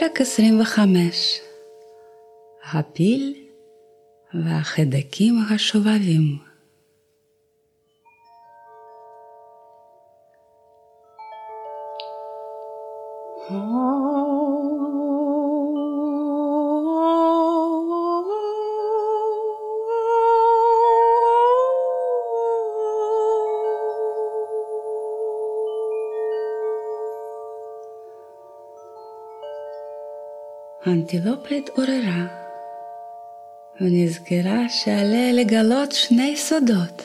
פרק 25 הפיל והחדקים השובבים האנטילופה התעוררה ונזכרה שעליה לגלות שני סודות.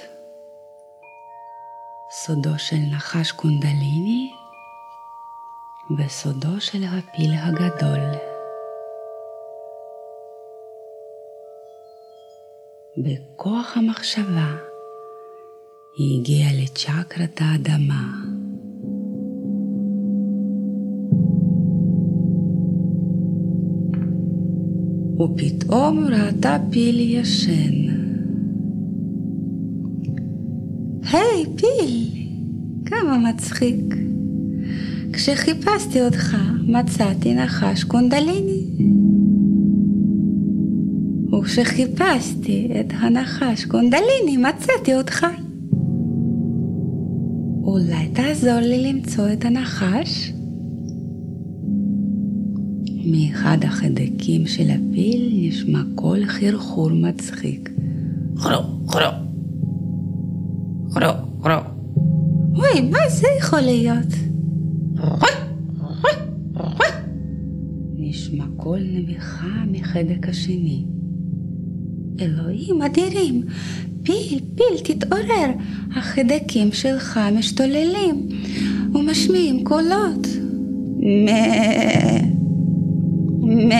סודו של נחש קונדליני וסודו של הפיל הגדול. בכוח המחשבה היא הגיעה לצ'קרת האדמה. ופתאום ראתה פיל ישן. היי, hey, פיל! כמה מצחיק. כשחיפשתי אותך, מצאתי נחש קונדליני. וכשחיפשתי את הנחש קונדליני, מצאתי אותך. אולי תעזור לי למצוא את הנחש? מאחד החדקים של הפיל נשמע קול חרחור מצחיק. חרו, חרו. חרו, חרו. אוי, מה זה יכול להיות? נשמע קול נביחה מחדק השני. אלוהים אדירים, פיל, פיל, תתעורר, החדקים שלך משתוללים ומשמיעים קולות. מה... מה...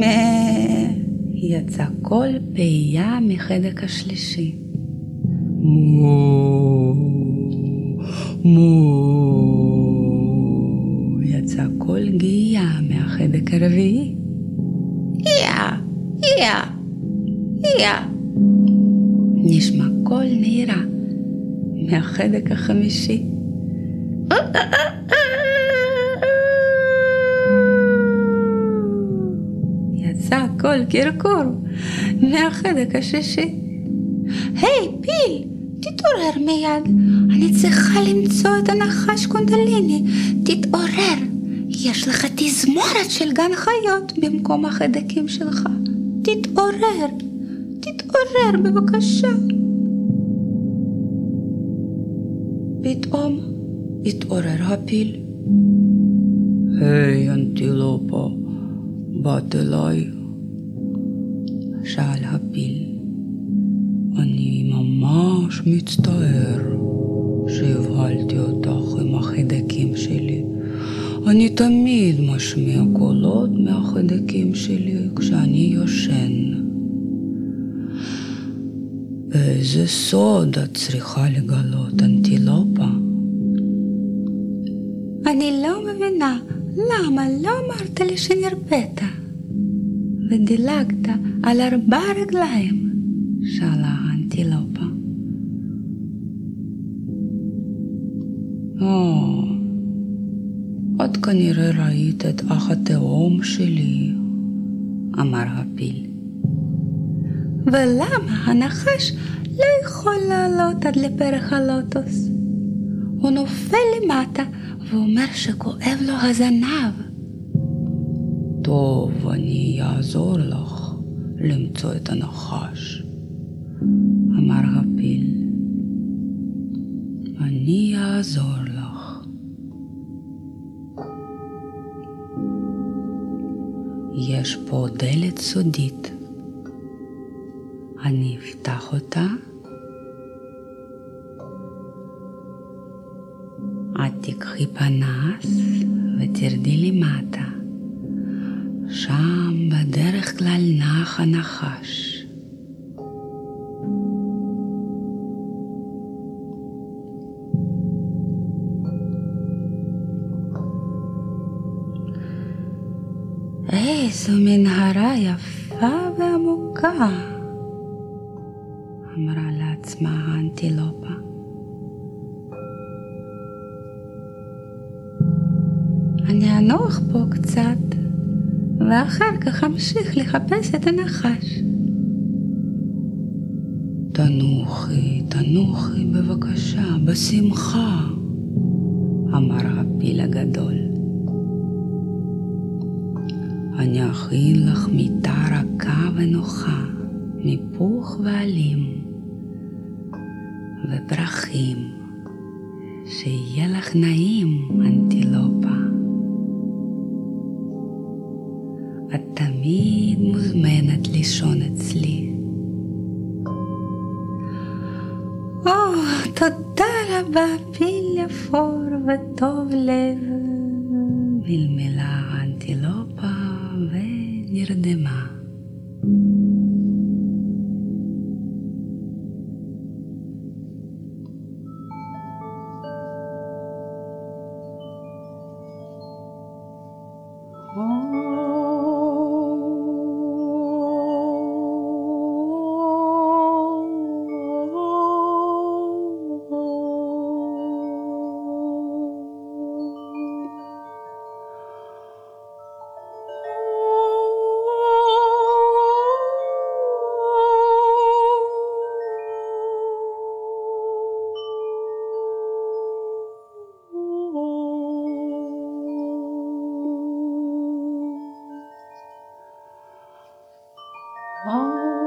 מה... יצא קול פעייה מחדק השלישי. מו... מו... יצא קול גייה מהחדק הרביעי. איה! איה! איה! נשמע קול נהירה מהחדק החמישי. יצא קול קרקור מהחדק השישי. היי, פיל, תתעורר מיד. אני צריכה למצוא את הנחש קונדליני. תתעורר. יש לך תזמורת של גן חיות במקום החדקים שלך. תתעורר. תתעורר בבקשה. פתאום התעורר הפיל. היי, אנטילופה, אליי? שאל הפיל. אני ממש מצטער שהבהלתי אותך עם החיידקים שלי. אני תמיד משמיע קולות מהחיידקים שלי כשאני יושן. איזה סוד את צריכה לגלות, אנטילופה? אני לא מבינה למה לא אמרת לי שנרפאת ודילגת על ארבע רגליים? שאלה האנטילופה. או, את כנראה ראית את אח התאום שלי, אמר הפיל. ולמה הנחש לא יכול לעלות עד לפרח הלוטוס? הוא נופל למטה ואומר שכואב לו הזנב. טוב, אני אעזור לך למצוא את הנחש, אמר הפיל. אני אעזור לך. יש פה דלת סודית. אני אפתח אותה. תיקחי פנס ותרדי למטה. שם בדרך כלל נח הנחש. איזו מנהרה יפה ועמוקה, אמרה לעצמה האנטילופה. אני אנוח פה קצת, ואחר כך אמשיך לחפש את הנחש. תנוחי, תנוחי בבקשה, בשמחה, אמר הפיל הגדול. אני אכין לך מיטה רכה ונוחה, מפוך ועלים, ופרחים, שיהיה לך נעים, אנטילופה. לישון אצלי. או, תודה רבה, פיל אפור וטוב לב. מלמלה האנטילופה ונרדמה. Oh.